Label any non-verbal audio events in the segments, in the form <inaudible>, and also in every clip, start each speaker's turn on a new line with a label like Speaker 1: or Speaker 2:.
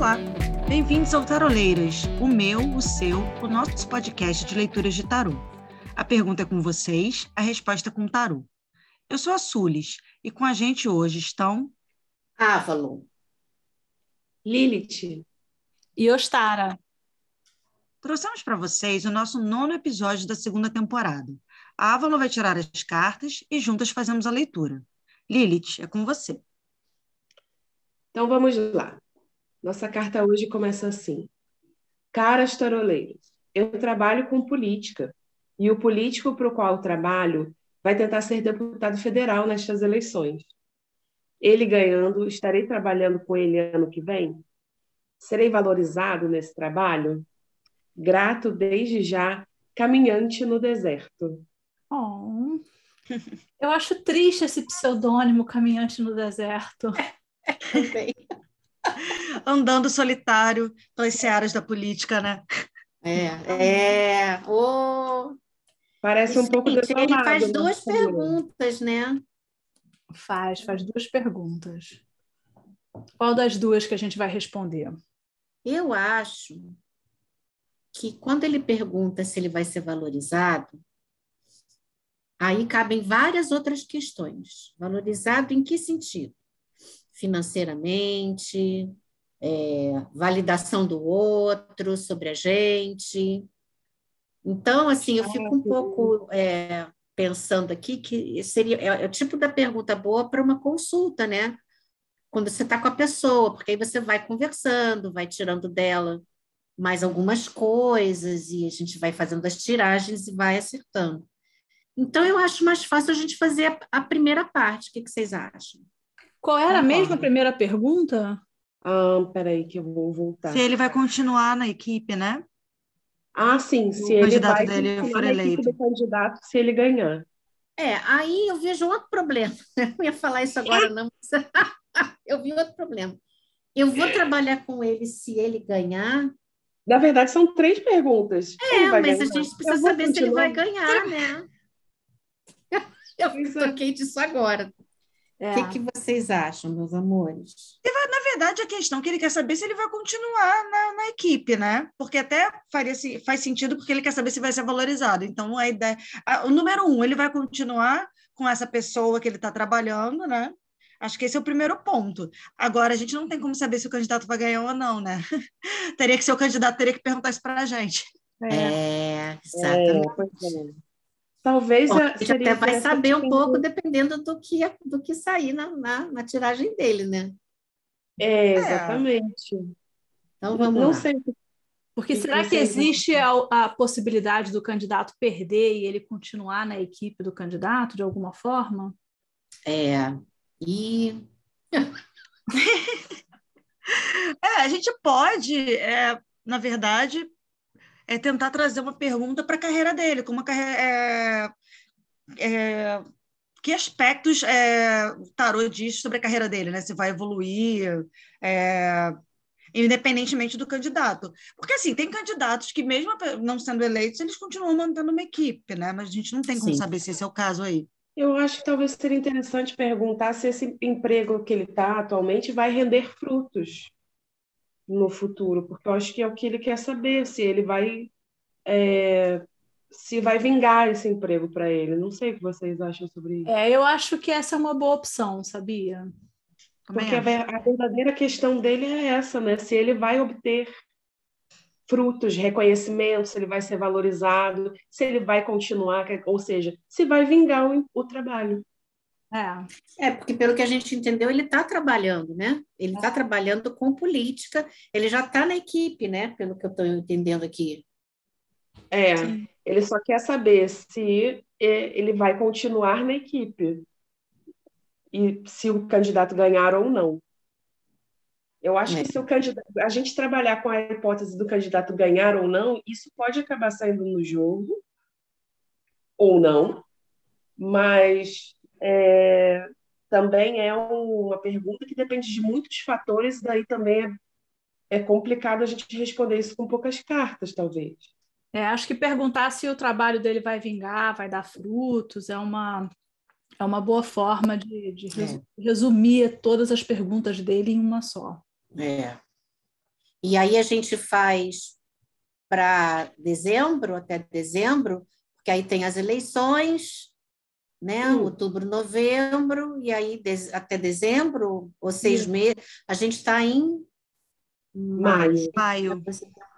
Speaker 1: Olá, bem-vindos ao Taroleiras, o meu, o seu, o nosso podcast de leituras de tarô. A pergunta é com vocês, a resposta é com tarô. Eu sou a Sulis e com a gente hoje estão
Speaker 2: Avalon,
Speaker 3: Lilith
Speaker 4: e Ostara.
Speaker 1: Trouxemos para vocês o nosso nono episódio da segunda temporada. A Avalon vai tirar as cartas e juntas fazemos a leitura. Lilith, é com você.
Speaker 3: Então vamos lá. Nossa carta hoje começa assim: Caras taroleiras, eu trabalho com política e o político para o qual trabalho vai tentar ser deputado federal nestas eleições. Ele ganhando, estarei trabalhando com ele ano que vem? Serei valorizado nesse trabalho? Grato desde já, caminhante no deserto.
Speaker 4: Oh. Eu acho triste esse pseudônimo Caminhante no Deserto. <laughs>
Speaker 2: Também.
Speaker 1: Andando solitário pelas searas da política, né?
Speaker 2: É, é. Oh.
Speaker 3: Parece um
Speaker 2: Gente,
Speaker 3: pouco
Speaker 2: ele
Speaker 3: desolado,
Speaker 2: faz
Speaker 3: né,
Speaker 2: duas perguntas, né?
Speaker 4: Faz, faz duas perguntas. Qual das duas que a gente vai responder?
Speaker 2: Eu acho que quando ele pergunta se ele vai ser valorizado, aí cabem várias outras questões. Valorizado em que sentido? Financeiramente, é, validação do outro sobre a gente. Então, assim, eu fico um pouco é, pensando aqui que seria é, é o tipo da pergunta boa para uma consulta, né? Quando você está com a pessoa, porque aí você vai conversando, vai tirando dela mais algumas coisas e a gente vai fazendo as tiragens e vai acertando. Então, eu acho mais fácil a gente fazer a, primeira parte. O que, que vocês acham?
Speaker 4: Qual era
Speaker 3: Concordo.
Speaker 4: mesmo a primeira pergunta?
Speaker 3: Ah, peraí que eu vou voltar.
Speaker 1: Se ele vai continuar na equipe, né?
Speaker 3: Ah, sim, se
Speaker 1: O
Speaker 3: ele
Speaker 1: candidato
Speaker 3: vai
Speaker 1: dele
Speaker 3: continuar
Speaker 1: for eleito.
Speaker 3: do candidato se ele ganhar.
Speaker 2: É, aí eu vejo outro problema. <laughs> Eu ia falar isso agora, não. mas <laughs> eu vi outro problema. Eu vou trabalhar com ele se ele ganhar.
Speaker 3: Na verdade, são três perguntas. Ele
Speaker 2: É,
Speaker 3: vai
Speaker 2: mas a
Speaker 3: ganhar?
Speaker 2: gente precisa saber se ele vai
Speaker 3: continuar?
Speaker 2: ganhar, né? <laughs> Eu
Speaker 3: é.
Speaker 2: toquei disso agora.
Speaker 4: É.
Speaker 2: O que, que vocês acham, meus amores?
Speaker 1: Na verdade, a questão que ele quer saber é se ele vai continuar na, na equipe, né? Porque até faria, faz sentido porque ele quer saber se vai ser valorizado. Então, a ideia. a- o número um, ele vai continuar com essa pessoa que ele está trabalhando, né? Acho que esse é o primeiro ponto. Agora, a gente não tem como saber se o candidato vai ganhar ou não, né? <laughs> teria que ser o candidato, teria que perguntar isso para a gente.
Speaker 4: É.
Speaker 2: É, exatamente.
Speaker 3: É, é. Talvez
Speaker 2: Bom,
Speaker 3: a-
Speaker 2: a gente
Speaker 3: seria
Speaker 2: até vai saber um pouco dependendo do que, do que sair na, na, na tiragem dele, né?
Speaker 3: É, exatamente.
Speaker 2: Então vamos
Speaker 3: não
Speaker 2: lá.
Speaker 3: sei
Speaker 4: Porque
Speaker 3: que
Speaker 4: será que existe a, a possibilidade do candidato perder e ele continuar na equipe do candidato de alguma forma?
Speaker 2: É, e <laughs> <laughs>
Speaker 1: É, a gente pode, é, na verdade, é tentar trazer uma pergunta para a carreira dele, como a carreira. É, é, que aspectos é, o tarô diz sobre a carreira dele, né? Se vai evoluir, é, independentemente do candidato. Porque, assim, tem candidatos que, mesmo não sendo eleitos, eles continuam mantendo uma equipe, né? Mas a gente não tem como
Speaker 2: Sim.
Speaker 1: saber se esse é o caso aí.
Speaker 3: Eu acho que talvez seria interessante perguntar se esse emprego que ele está atualmente vai render frutos no futuro, porque eu acho que é o que ele quer saber, se ele vai é, se vai vingar esse emprego para ele. Não sei o que vocês acham sobre isso.
Speaker 4: É, eu acho que essa é uma boa opção, sabia?
Speaker 1: Também
Speaker 3: Porque a,
Speaker 1: acho.
Speaker 3: ver- a verdadeira questão dele é essa, né? Se ele vai obter frutos, reconhecimento, se ele vai ser valorizado, se ele vai continuar, ou seja, se vai vingar o, o trabalho.
Speaker 4: É.
Speaker 2: é porque pelo que a gente entendeu, ele está trabalhando, né? Ele está trabalhando com política, ele já está na equipe, né? Pelo que eu estou entendendo aqui.
Speaker 3: É,
Speaker 1: Sim.
Speaker 3: ele só quer saber se é, ele vai continuar na equipe e se o candidato ganhar ou não. Eu acho
Speaker 2: É.
Speaker 3: que se o candidato, a gente trabalhar com a hipótese do candidato ganhar ou não, isso pode acabar saindo no jogo ou não, mas é, também é um- uma pergunta que depende de muitos fatores, daí também é, é complicado a gente responder isso com poucas cartas, talvez.
Speaker 4: É, acho que perguntar se o trabalho dele vai vingar, vai dar frutos, é uma, é uma boa forma de, de resu- resumir todas as perguntas dele em uma só.
Speaker 2: É. E aí a gente faz para dezembro, até dezembro, porque aí tem as eleições, né? Hum. Outubro, novembro, e aí até dezembro, ou seis hum. meses. A gente está em
Speaker 1: maio. Maio.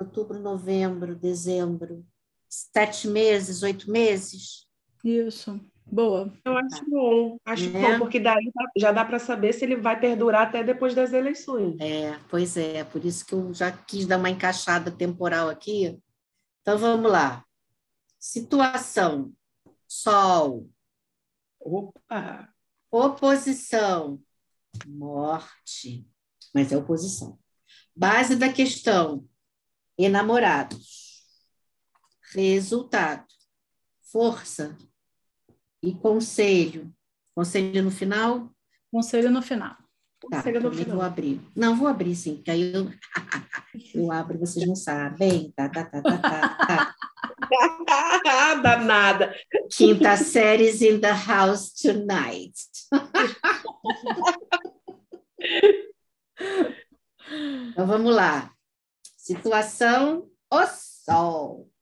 Speaker 2: Outubro, novembro, dezembro. Sete meses, oito meses.
Speaker 4: Isso. Boa.
Speaker 3: Eu acho bom. Acho é. bom, porque daí já dá para saber se ele vai perdurar até depois das eleições.
Speaker 2: É, pois é. Por isso que eu já quis dar uma encaixada temporal aqui. Então vamos lá. Situação. Sol.
Speaker 3: Opa!
Speaker 2: Oposição. Morte. Mas é oposição. Base da questão. Enamorados. Resultado. Força e conselho. Conselho no final?
Speaker 4: Conselho no final.
Speaker 2: Tá, conselho no final. vou abrir. Não, vou abrir sim, porque aí eu, <laughs> eu abro vocês não sabem. Tá, tá, tá, tá, tá. tá. <laughs>
Speaker 3: Danada.
Speaker 2: Quinta séries in the house tonight. <laughs> então vamos lá. Situação o sol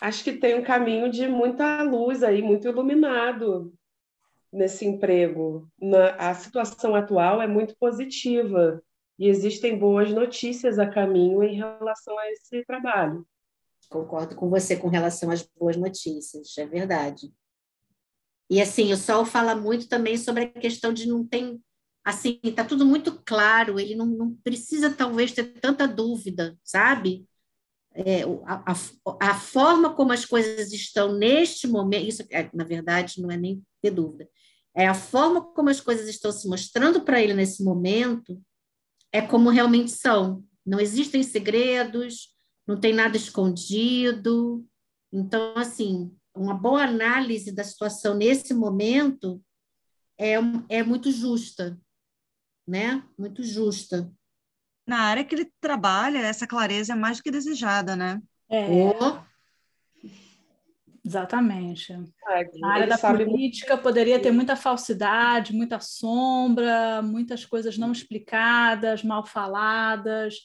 Speaker 3: acho que tem um caminho de muita luz aí, muito iluminado nesse emprego. Na, a situação atual é muito positiva e existem boas notícias a caminho em relação a esse trabalho.
Speaker 2: Concordo com você com relação às boas notícias, é verdade. E assim, o Sol fala muito também sobre a questão de não ter, assim, está tudo muito claro, ele não, não precisa talvez ter tanta dúvida, sabe? é, a, a, a, forma como as coisas estão neste momento, isso é, na verdade não é nem ter dúvida, é a forma como as coisas estão se mostrando para ele nesse momento, é como realmente são. Não existem segredos, não tem nada escondido. Então, assim, uma boa análise da situação nesse momento é, é muito justa, né? Muito justa
Speaker 1: na área que ele trabalha, essa clareza é mais do que desejada, né?
Speaker 4: É. Oh. Exatamente. É, Na área da política poderia ter muita falsidade, muita sombra, muitas coisas não explicadas, mal faladas,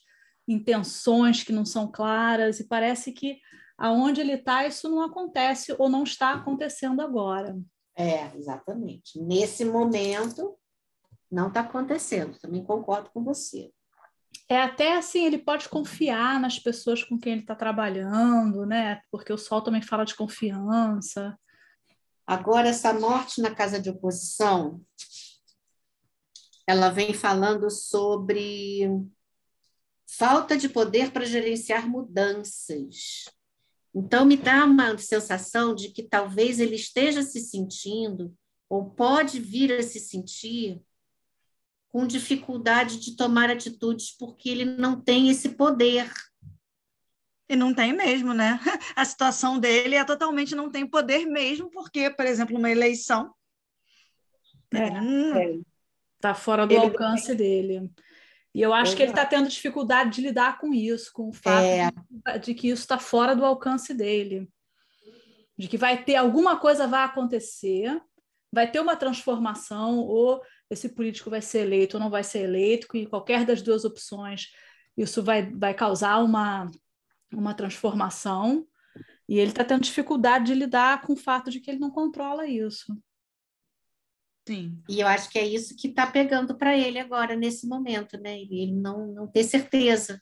Speaker 4: intenções que não são claras, e parece que aonde ele está, isso não acontece ou não está acontecendo agora.
Speaker 2: É, exatamente. Nesse momento, não está acontecendo. Também concordo com você
Speaker 4: é até assim, ele pode confiar nas pessoas com quem ele está trabalhando, né? Porque o sol também fala de confiança.
Speaker 2: Agora, essa morte na casa de oposição, ela vem falando sobre falta de poder para gerenciar mudanças. Então, me dá uma sensação de que talvez ele esteja se sentindo, ou pode vir a se sentir, com dificuldade de tomar atitudes porque ele não tem esse poder.
Speaker 1: E não tem mesmo, né? <laughs> A situação dele é totalmente não tem poder mesmo, porque, por exemplo, uma eleição.
Speaker 4: É, é. Tá fora do ele alcance tem... dele. E eu acho que ele está tendo dificuldade de lidar com isso, com o fato é. de, que isso está fora do alcance dele. De que vai ter alguma coisa vai acontecer, vai ter uma transformação, ou esse político vai ser eleito ou não vai ser eleito, que qualquer das duas opções isso vai, vai causar uma, uma transformação, e ele está tendo dificuldade de lidar com o fato de que ele não controla isso.
Speaker 2: Sim. E eu acho que é isso que está pegando para ele agora, nesse momento, né? Ele não, não ter certeza.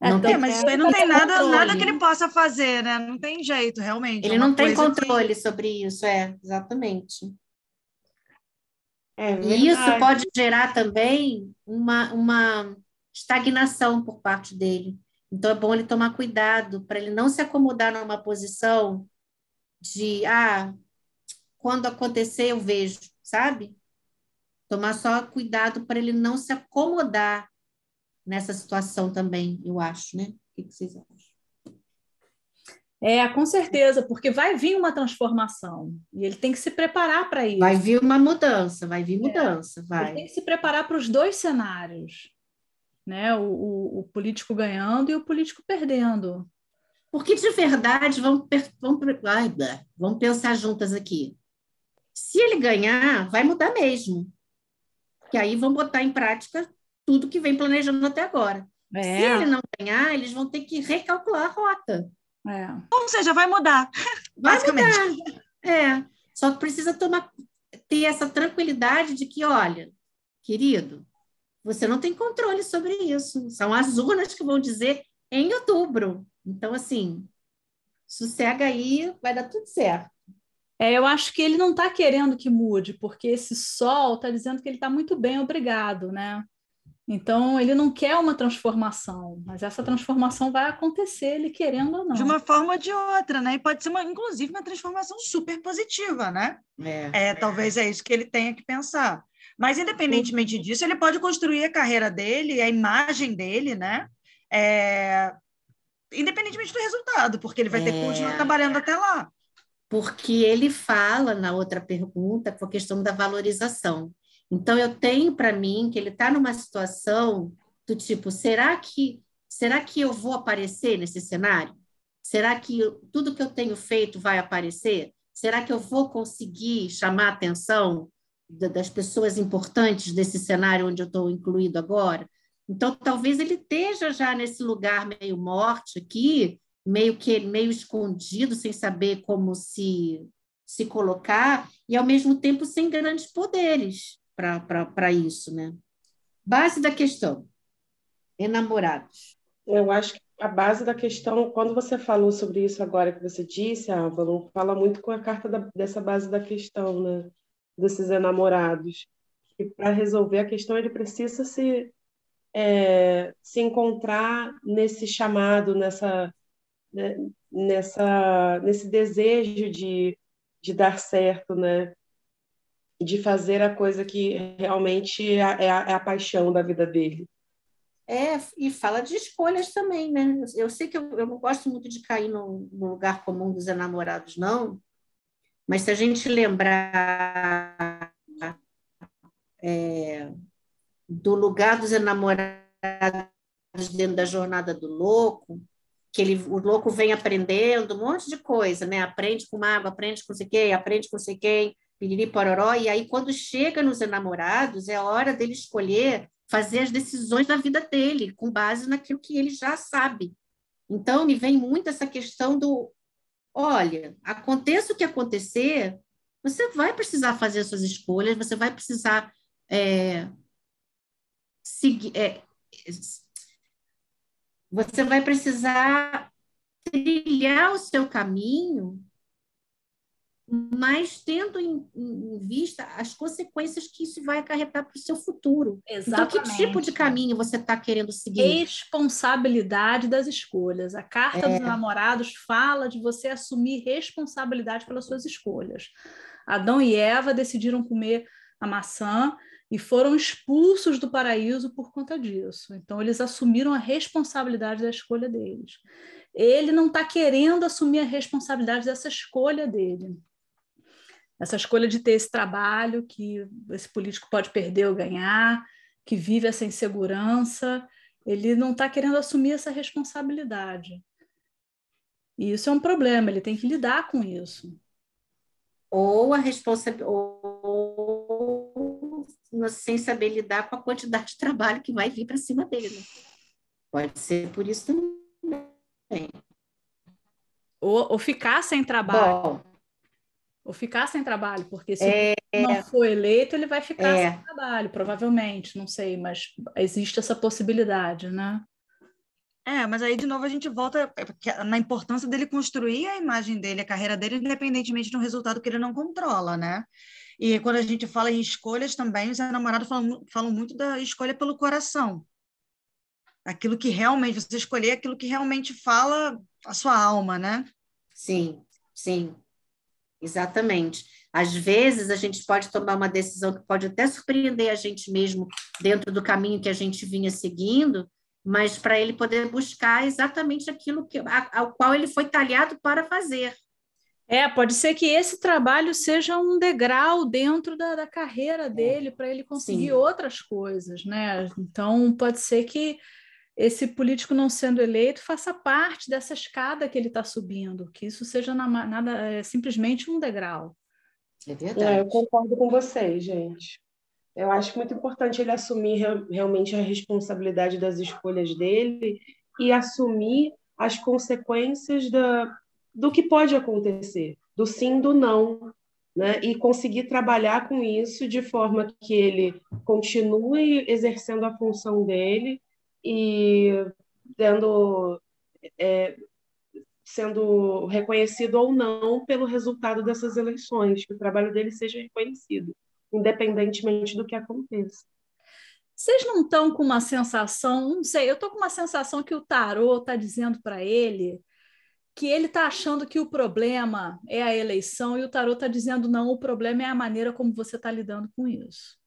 Speaker 1: É, não tem, mas isso aí não tem nada, nada que ele possa fazer, né? Não tem jeito, realmente.
Speaker 2: Ele é não tem controle que... sobre isso, é, exatamente. É e isso pode gerar também uma, uma estagnação por parte dele. Então, é bom ele tomar cuidado para ele não se acomodar numa posição de, ah, quando acontecer eu vejo, sabe? Tomar só cuidado para ele não se acomodar nessa situação também, eu acho, né? O que vocês acham?
Speaker 4: É, com certeza, porque vai vir uma transformação e ele tem que se preparar para isso.
Speaker 2: Vai vir uma mudança, vai vir é. mudança, é. vai.
Speaker 4: Ele tem que se preparar para os dois cenários, né? O, o, o, político ganhando e o político perdendo.
Speaker 2: Porque de verdade, vamos, vamos, vamos pensar juntas aqui. Se ele ganhar, vai mudar mesmo. Que aí vão botar em prática tudo que vem planejando até agora. É. Se ele não ganhar, eles vão ter que recalcular a rota.
Speaker 1: É. Ou seja, vai mudar.
Speaker 2: Vai mudar. É. Só que precisa tomar, ter essa tranquilidade de que, olha, querido, você não tem controle sobre isso. São as urnas que vão dizer em outubro. Então, assim, sossega aí, vai dar tudo certo.
Speaker 4: É, eu acho que ele não está querendo que mude, porque esse sol está dizendo que ele está muito bem, obrigado, né? Então, ele não quer uma transformação, mas essa transformação vai acontecer, ele querendo ou não.
Speaker 1: De uma forma ou de outra, né? E pode ser, uma, inclusive, uma transformação super positiva, né? É. é talvez é isso que ele tenha que pensar. Mas, independentemente disso, ele pode construir a carreira dele, a imagem dele, né? É... Independentemente do resultado, porque ele vai ter que é. continuar trabalhando até lá.
Speaker 2: Porque ele fala na outra pergunta com a questão da valorização. Então, eu tenho para mim que ele está numa situação do tipo: será que, será que eu vou aparecer nesse cenário? Será que tudo que eu tenho feito vai aparecer? Será que eu vou conseguir chamar a atenção das pessoas importantes desse cenário onde eu estou incluído agora? Então, talvez ele esteja já nesse lugar meio morte aqui, meio que meio escondido, sem saber como se, se colocar, e ao mesmo tempo sem grandes poderes para isso, né? Base da questão, enamorados.
Speaker 3: Eu acho que a base da questão, quando você falou sobre isso agora que você disse, Álvaro, fala muito com a carta da, dessa base da questão, né? Desses enamorados. E para resolver a questão, ele precisa se, é, se encontrar nesse chamado, nessa, né? nessa, nesse desejo de, de dar certo, né? de fazer a coisa que realmente é a, é a, é a paixão da vida dele.
Speaker 2: É, e fala de escolhas também, né? Eu sei que eu, eu não gosto muito de cair no, no, lugar comum dos enamorados, não, mas se a gente lembrar é, do lugar dos enamorados dentro da jornada do louco, que ele, o louco vem aprendendo um monte de coisa, né? Aprende com mago, aprende com sei quem, aprende com sei quem, piriri pororó, e aí quando chega nos enamorados, é hora dele escolher fazer as decisões da vida dele, com base naquilo que ele já sabe. Então, me vem muito essa questão do, olha, aconteça o que acontecer, você vai precisar fazer suas escolhas, você vai precisar é, seguir, é, você vai precisar trilhar o seu caminho mas tendo em, em, vista as consequências que isso vai acarretar para o seu futuro. Exatamente. Então, que tipo de caminho você está querendo seguir?
Speaker 4: Responsabilidade das escolhas. A carta é. dos namorados fala de você assumir responsabilidade pelas suas escolhas. Adão e Eva decidiram comer a maçã e foram expulsos do paraíso por conta disso. Então, eles assumiram a responsabilidade da escolha deles. Ele não está querendo assumir a responsabilidade dessa escolha dele essa escolha de ter esse trabalho que esse político pode perder ou ganhar, que vive essa insegurança, ele não está querendo assumir essa responsabilidade. E isso é um problema, ele tem que lidar com isso.
Speaker 2: Ou a responsabilidade, sem saber lidar com a quantidade de trabalho que vai vir para cima dele. Né? Pode ser por isso também.
Speaker 4: Ou, ou ficar sem trabalho. Bom, ou ficar sem trabalho, porque se é, não for eleito, ele vai ficar é. sem trabalho, provavelmente, não sei, mas existe essa possibilidade, né?
Speaker 1: É, mas aí de novo a gente volta é, na importância dele construir a imagem dele, a carreira dele, independentemente do resultado que ele não controla, né? E quando a gente fala em escolhas também, os namorados falam, falam muito da escolha pelo coração. Aquilo que realmente, você escolher aquilo que realmente fala a sua alma, né?
Speaker 2: Sim, sim. Exatamente. Às vezes a gente pode tomar uma decisão que pode até surpreender a gente mesmo dentro do caminho que a gente vinha seguindo, mas para ele poder buscar exatamente aquilo que, ao qual ele foi talhado para fazer.
Speaker 4: É, pode ser que esse trabalho seja um degrau dentro da, da carreira é. dele para ele conseguir Sim. outras coisas, né? Então pode ser que esse político não sendo eleito faça parte dessa escada que ele está subindo, que isso seja na, nada é, simplesmente um degrau.
Speaker 3: É verdade. É, eu concordo com vocês, gente. Eu acho muito importante ele assumir realmente a responsabilidade das escolhas dele e assumir as consequências da, do que pode acontecer, do sim, do não, né? E conseguir trabalhar com isso de forma que ele continue exercendo a função dele e dando, é, sendo reconhecido ou não pelo resultado dessas eleições, que o trabalho dele seja reconhecido, independentemente do que aconteça.
Speaker 4: Vocês não estão com uma sensação, não sei, eu estou com uma sensação que o tarô está dizendo para ele que ele está achando que o problema é a eleição e o tarô está dizendo não, o problema é a maneira como você está lidando com isso.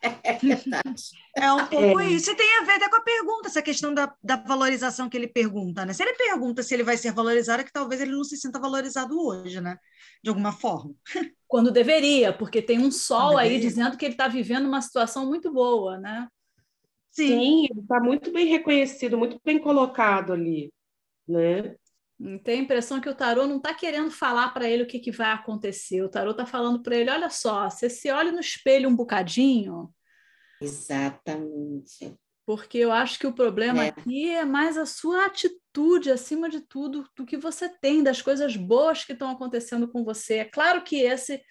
Speaker 1: É verdade. É um pouco é. isso. E tem a ver até com a pergunta, essa questão da, da valorização que ele pergunta, né? Se ele pergunta se ele vai ser valorizado, é que talvez ele não se sinta valorizado hoje, né? De alguma forma. <laughs>
Speaker 4: Quando deveria, porque tem um sol aí dizendo que ele está vivendo uma situação muito boa, né?
Speaker 3: Sim, Sim ele está muito bem reconhecido, muito bem colocado ali, né?
Speaker 4: Tem a impressão que o tarô não está querendo falar para ele o que, que vai acontecer. O tarô está falando para ele: olha só, você se olha no espelho um bocadinho.
Speaker 2: Exatamente.
Speaker 4: Porque eu acho que o problema é. aqui é mais a sua atitude, acima de tudo, do que você tem, das coisas boas que estão acontecendo com você. É claro que esse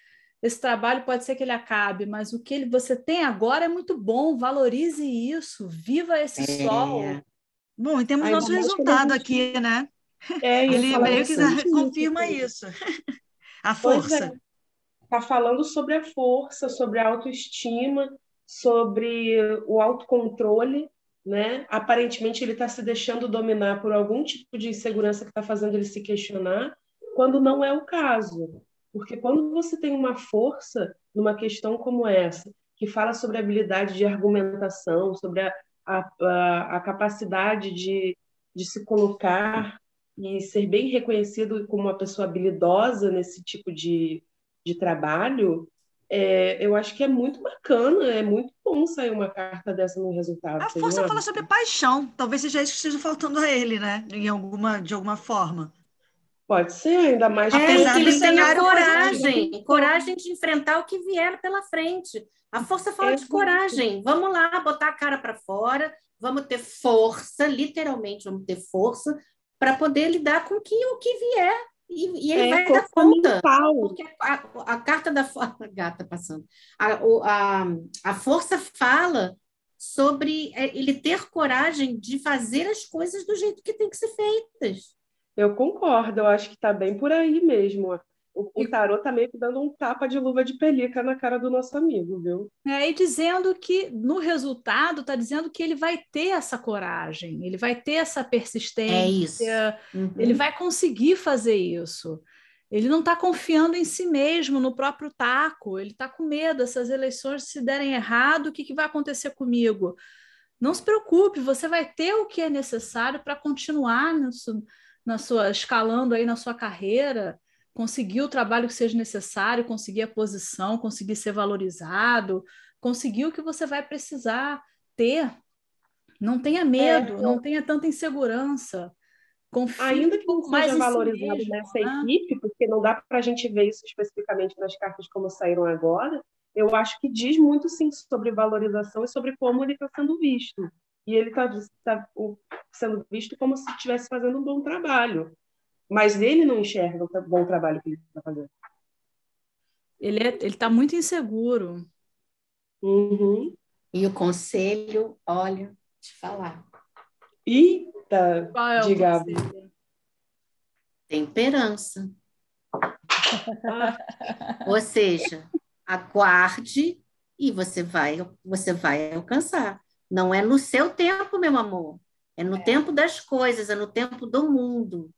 Speaker 4: esse trabalho pode ser que ele acabe, mas o que ele, você tem agora é muito bom. Valorize isso, viva esse é. sol.
Speaker 1: Bom, e temos Aí, nosso resultado aqui, né? É, ele meio que confirma isso. a é. força.
Speaker 3: Está é. falando sobre a força, sobre a autoestima, sobre o autocontrole, né? Aparentemente ele está se deixando dominar por algum tipo de insegurança que está fazendo ele se questionar, quando não é o caso. Porque quando você tem uma força numa questão como essa, que fala sobre a habilidade de argumentação, sobre a, a, a capacidade de, de se colocar e ser bem reconhecido como uma pessoa habilidosa nesse tipo de, de trabalho, é, eu acho que é muito bacana, é muito bom sair uma carta dessa no resultado.
Speaker 1: A força fala sobre paixão, talvez seja isso que esteja faltando a ele, né? Em alguma, de alguma forma.
Speaker 3: Pode ser, ainda mais
Speaker 2: é, que ele tenha coragem, coragem de enfrentar o que vier pela frente. A força fala é de coragem. Vamos lá, botar a cara para fora, vamos ter força, literalmente, vamos ter força para poder lidar com que, o que vier. E, e ele é, vai dar conta. Porque a, a, carta da <laughs> a gata passando. A, a, a força fala sobre é, ele ter coragem de fazer as coisas do jeito que tem que ser feitas.
Speaker 3: Eu concordo, eu acho que está bem por aí mesmo. O, o tarô está meio que dando um tapa de luva de pelica na cara do nosso amigo, viu?
Speaker 4: É, e dizendo que no resultado está dizendo que ele vai ter essa coragem, ele vai ter essa persistência, é uhum. ele vai conseguir fazer isso. Ele não está confiando em si mesmo, no próprio taco, ele está com medo, essas eleições se derem errado, o que, que vai acontecer comigo? Não se preocupe, você vai ter o que é necessário para continuar nisso na sua escalando aí na sua carreira, conseguir o trabalho que seja necessário, conseguir a posição, conseguir ser valorizado, conseguir o que você vai precisar ter. Não tenha medo, é, não tenha tanta insegurança.
Speaker 3: Confie Ainda que não seja valorizado si mesmo, nessa né? equipe, porque não dá para a gente ver isso especificamente nas cartas como saíram agora, eu acho que diz muito sim sobre valorização e sobre como ele está sendo visto e ele está tá sendo visto como se estivesse fazendo um bom trabalho. Mas ele não enxerga o bom trabalho que ele está fazendo.
Speaker 4: Ele é, está muito inseguro.
Speaker 3: Uhum.
Speaker 2: E o conselho, olha, te falar.
Speaker 3: Eita,
Speaker 4: Qual é diga. O
Speaker 2: Temperança. <laughs> Ou seja, aguarde e você vai, você vai alcançar. Não é no seu tempo, meu amor. É no é. tempo das coisas, é no tempo do mundo.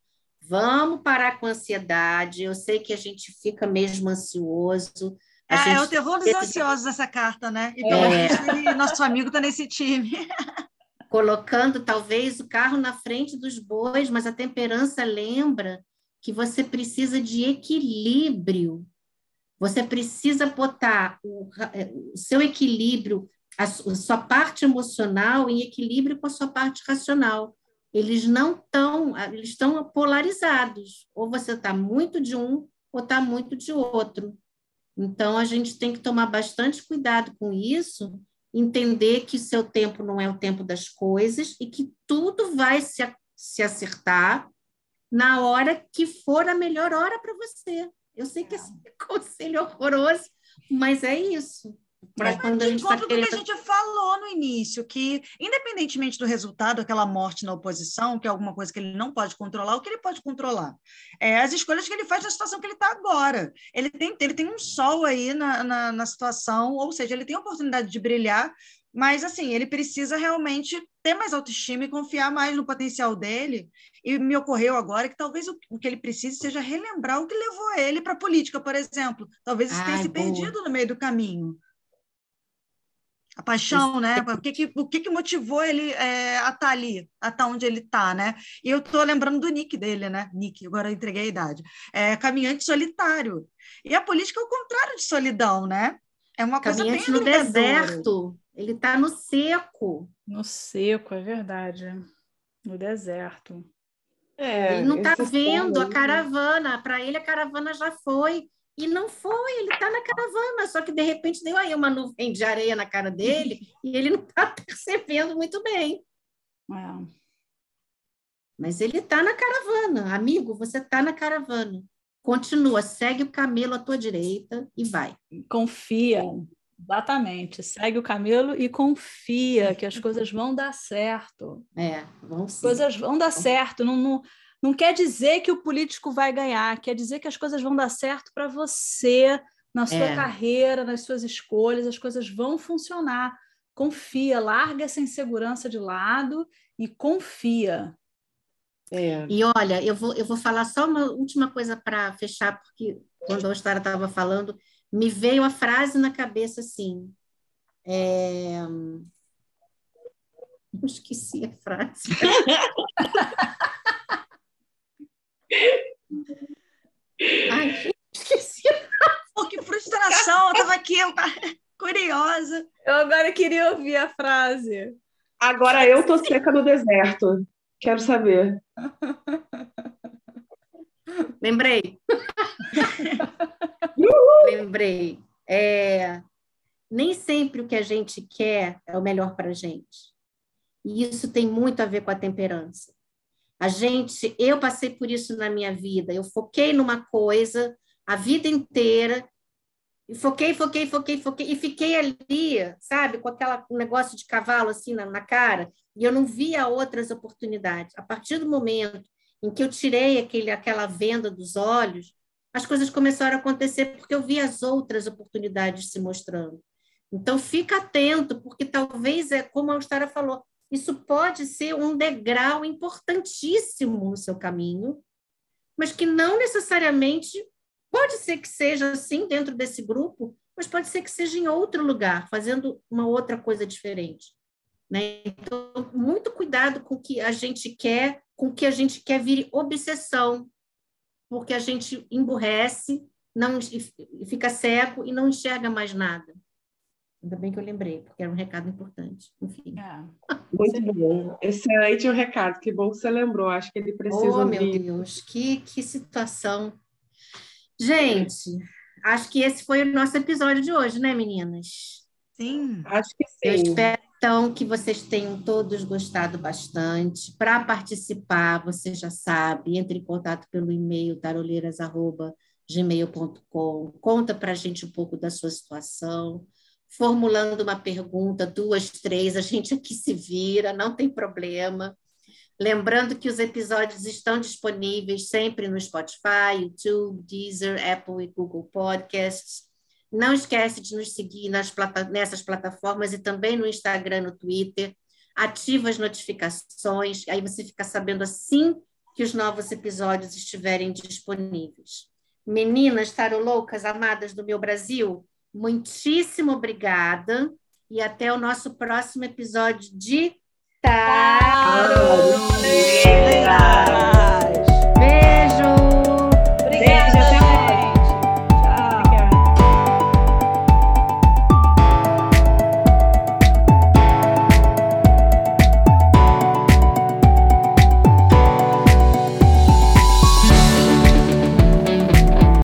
Speaker 2: Vamos parar com a ansiedade. Eu sei que a gente fica mesmo ansioso.
Speaker 1: É, gente... é, o terror dos ansiosos essa carta, né? E pelo é. nosso amigo está nesse time. <laughs>
Speaker 2: Colocando talvez o carro na frente dos bois, mas a temperança lembra que você precisa de equilíbrio. Você precisa botar o, o seu equilíbrio a sua parte emocional em equilíbrio com a sua parte racional. Eles não estão, eles estão polarizados. Ou você está muito de um, ou está muito de outro. Então, a gente tem que tomar bastante cuidado com isso, entender que seu tempo não é o tempo das coisas e que tudo vai se, se acertar na hora que for a melhor hora para você. Eu sei que esse <laughs> é conselho horroroso, mas é isso.
Speaker 1: Mas quando a gente tá querendo... que a gente falou no início, que independentemente do resultado, aquela morte na oposição, que é alguma coisa que ele não pode controlar, o que ele pode controlar? É as escolhas que ele faz na situação que ele está agora. Ele tem, ele tem um sol aí na, na, na situação, ou seja, ele tem a oportunidade de brilhar, mas assim, ele precisa realmente ter mais autoestima e confiar mais no potencial dele. E me ocorreu agora que talvez o, o que ele precise seja relembrar o que levou ele para a política, por exemplo. Talvez isso Ai, tenha se boa. perdido no meio do caminho a paixão, né? O que, que, o que, que motivou ele é, a estar tá ali, a estar tá onde ele está, né? E eu estou lembrando do nick dele, né? Nick, agora eu entreguei a idade. É caminhante solitário. E a política é o contrário de solidão, né? É uma coisa
Speaker 2: caminhante bem no deserto. Ele está no seco.
Speaker 4: No seco, é verdade. No deserto.
Speaker 2: É, ele não está vendo a caravana. Para ele, a caravana já foi. E não foi, ele está na caravana, só que de repente deu aí uma nuvem de areia na cara dele <laughs> e ele não está <laughs> percebendo muito bem. É. Mas ele está na caravana, amigo, você está na caravana. Continua, segue o camelo à tua direita e vai.
Speaker 4: Confia, exatamente. Segue o camelo e confia que as coisas vão dar certo.
Speaker 2: É, vão sim.
Speaker 4: Coisas vão dar certo. Não, não, não quer dizer que o político vai ganhar, quer dizer que as coisas vão dar certo para você, na sua é. carreira, nas suas escolhas, as coisas vão funcionar. Confia, larga essa insegurança de lado e confia.
Speaker 2: É. E olha, eu vou, eu vou falar só uma última coisa para fechar, porque quando a Ostara estava falando, me veio a frase na cabeça assim. É... Eu esqueci a frase. <laughs>
Speaker 1: Ai, esqueci. Pô, que frustração, eu estava aqui, eu tava curiosa.
Speaker 4: Eu agora queria ouvir a frase.
Speaker 3: Agora eu tô seca no deserto. Quero saber.
Speaker 2: Lembrei. Lembrei. É, nem sempre o que a gente quer é o melhor para a gente. E isso tem muito a ver com a temperança. A gente, eu passei por isso na minha vida. Eu foquei numa coisa a vida inteira, e foquei, foquei, foquei, foquei, e fiquei ali, sabe, com aquela um negócio de cavalo assim na, na cara, e eu não via outras oportunidades. A partir do momento em que eu tirei aquele, aquela venda dos olhos, as coisas começaram a acontecer porque eu vi as outras oportunidades se mostrando. Então, fica atento, porque talvez, é como a Austara falou, isso pode ser um degrau importantíssimo no seu caminho, mas que não necessariamente pode ser que seja assim dentro desse grupo, mas pode ser que seja em outro lugar, fazendo uma outra coisa diferente. Né? Então, muito cuidado com o que a gente quer, com o que a gente quer vir obsessão, porque a gente emburrece não, e fica cego e não enxerga mais nada. Ainda bem que eu lembrei, porque era um recado importante. Enfim. É.
Speaker 3: Muito bom. Excelente o recado. Que bom que você lembrou. Acho que ele precisa.
Speaker 2: Oh, meu Deus, que, que situação. Gente, acho que esse foi o nosso episódio de hoje, né, meninas?
Speaker 1: Sim.
Speaker 3: Acho que sim.
Speaker 2: Eu espero, então, que vocês tenham todos gostado bastante. Para participar, você já sabe, entre em contato pelo e-mail taroleiras.gmail.com. Conta para a gente um pouco da sua situação formulando uma pergunta, duas, três, a gente aqui se vira, não tem problema. Lembrando que os episódios estão disponíveis sempre no Spotify, YouTube, Deezer, Apple e Google Podcasts. Não esquece de nos seguir nas plata nessas plataformas e também no Instagram, no Twitter. Ativa as notificações, aí você fica sabendo assim que os novos episódios estiverem disponíveis. Meninas loucas amadas do meu Brasil, Muitíssimo obrigada e até o nosso próximo episódio de Taroleira.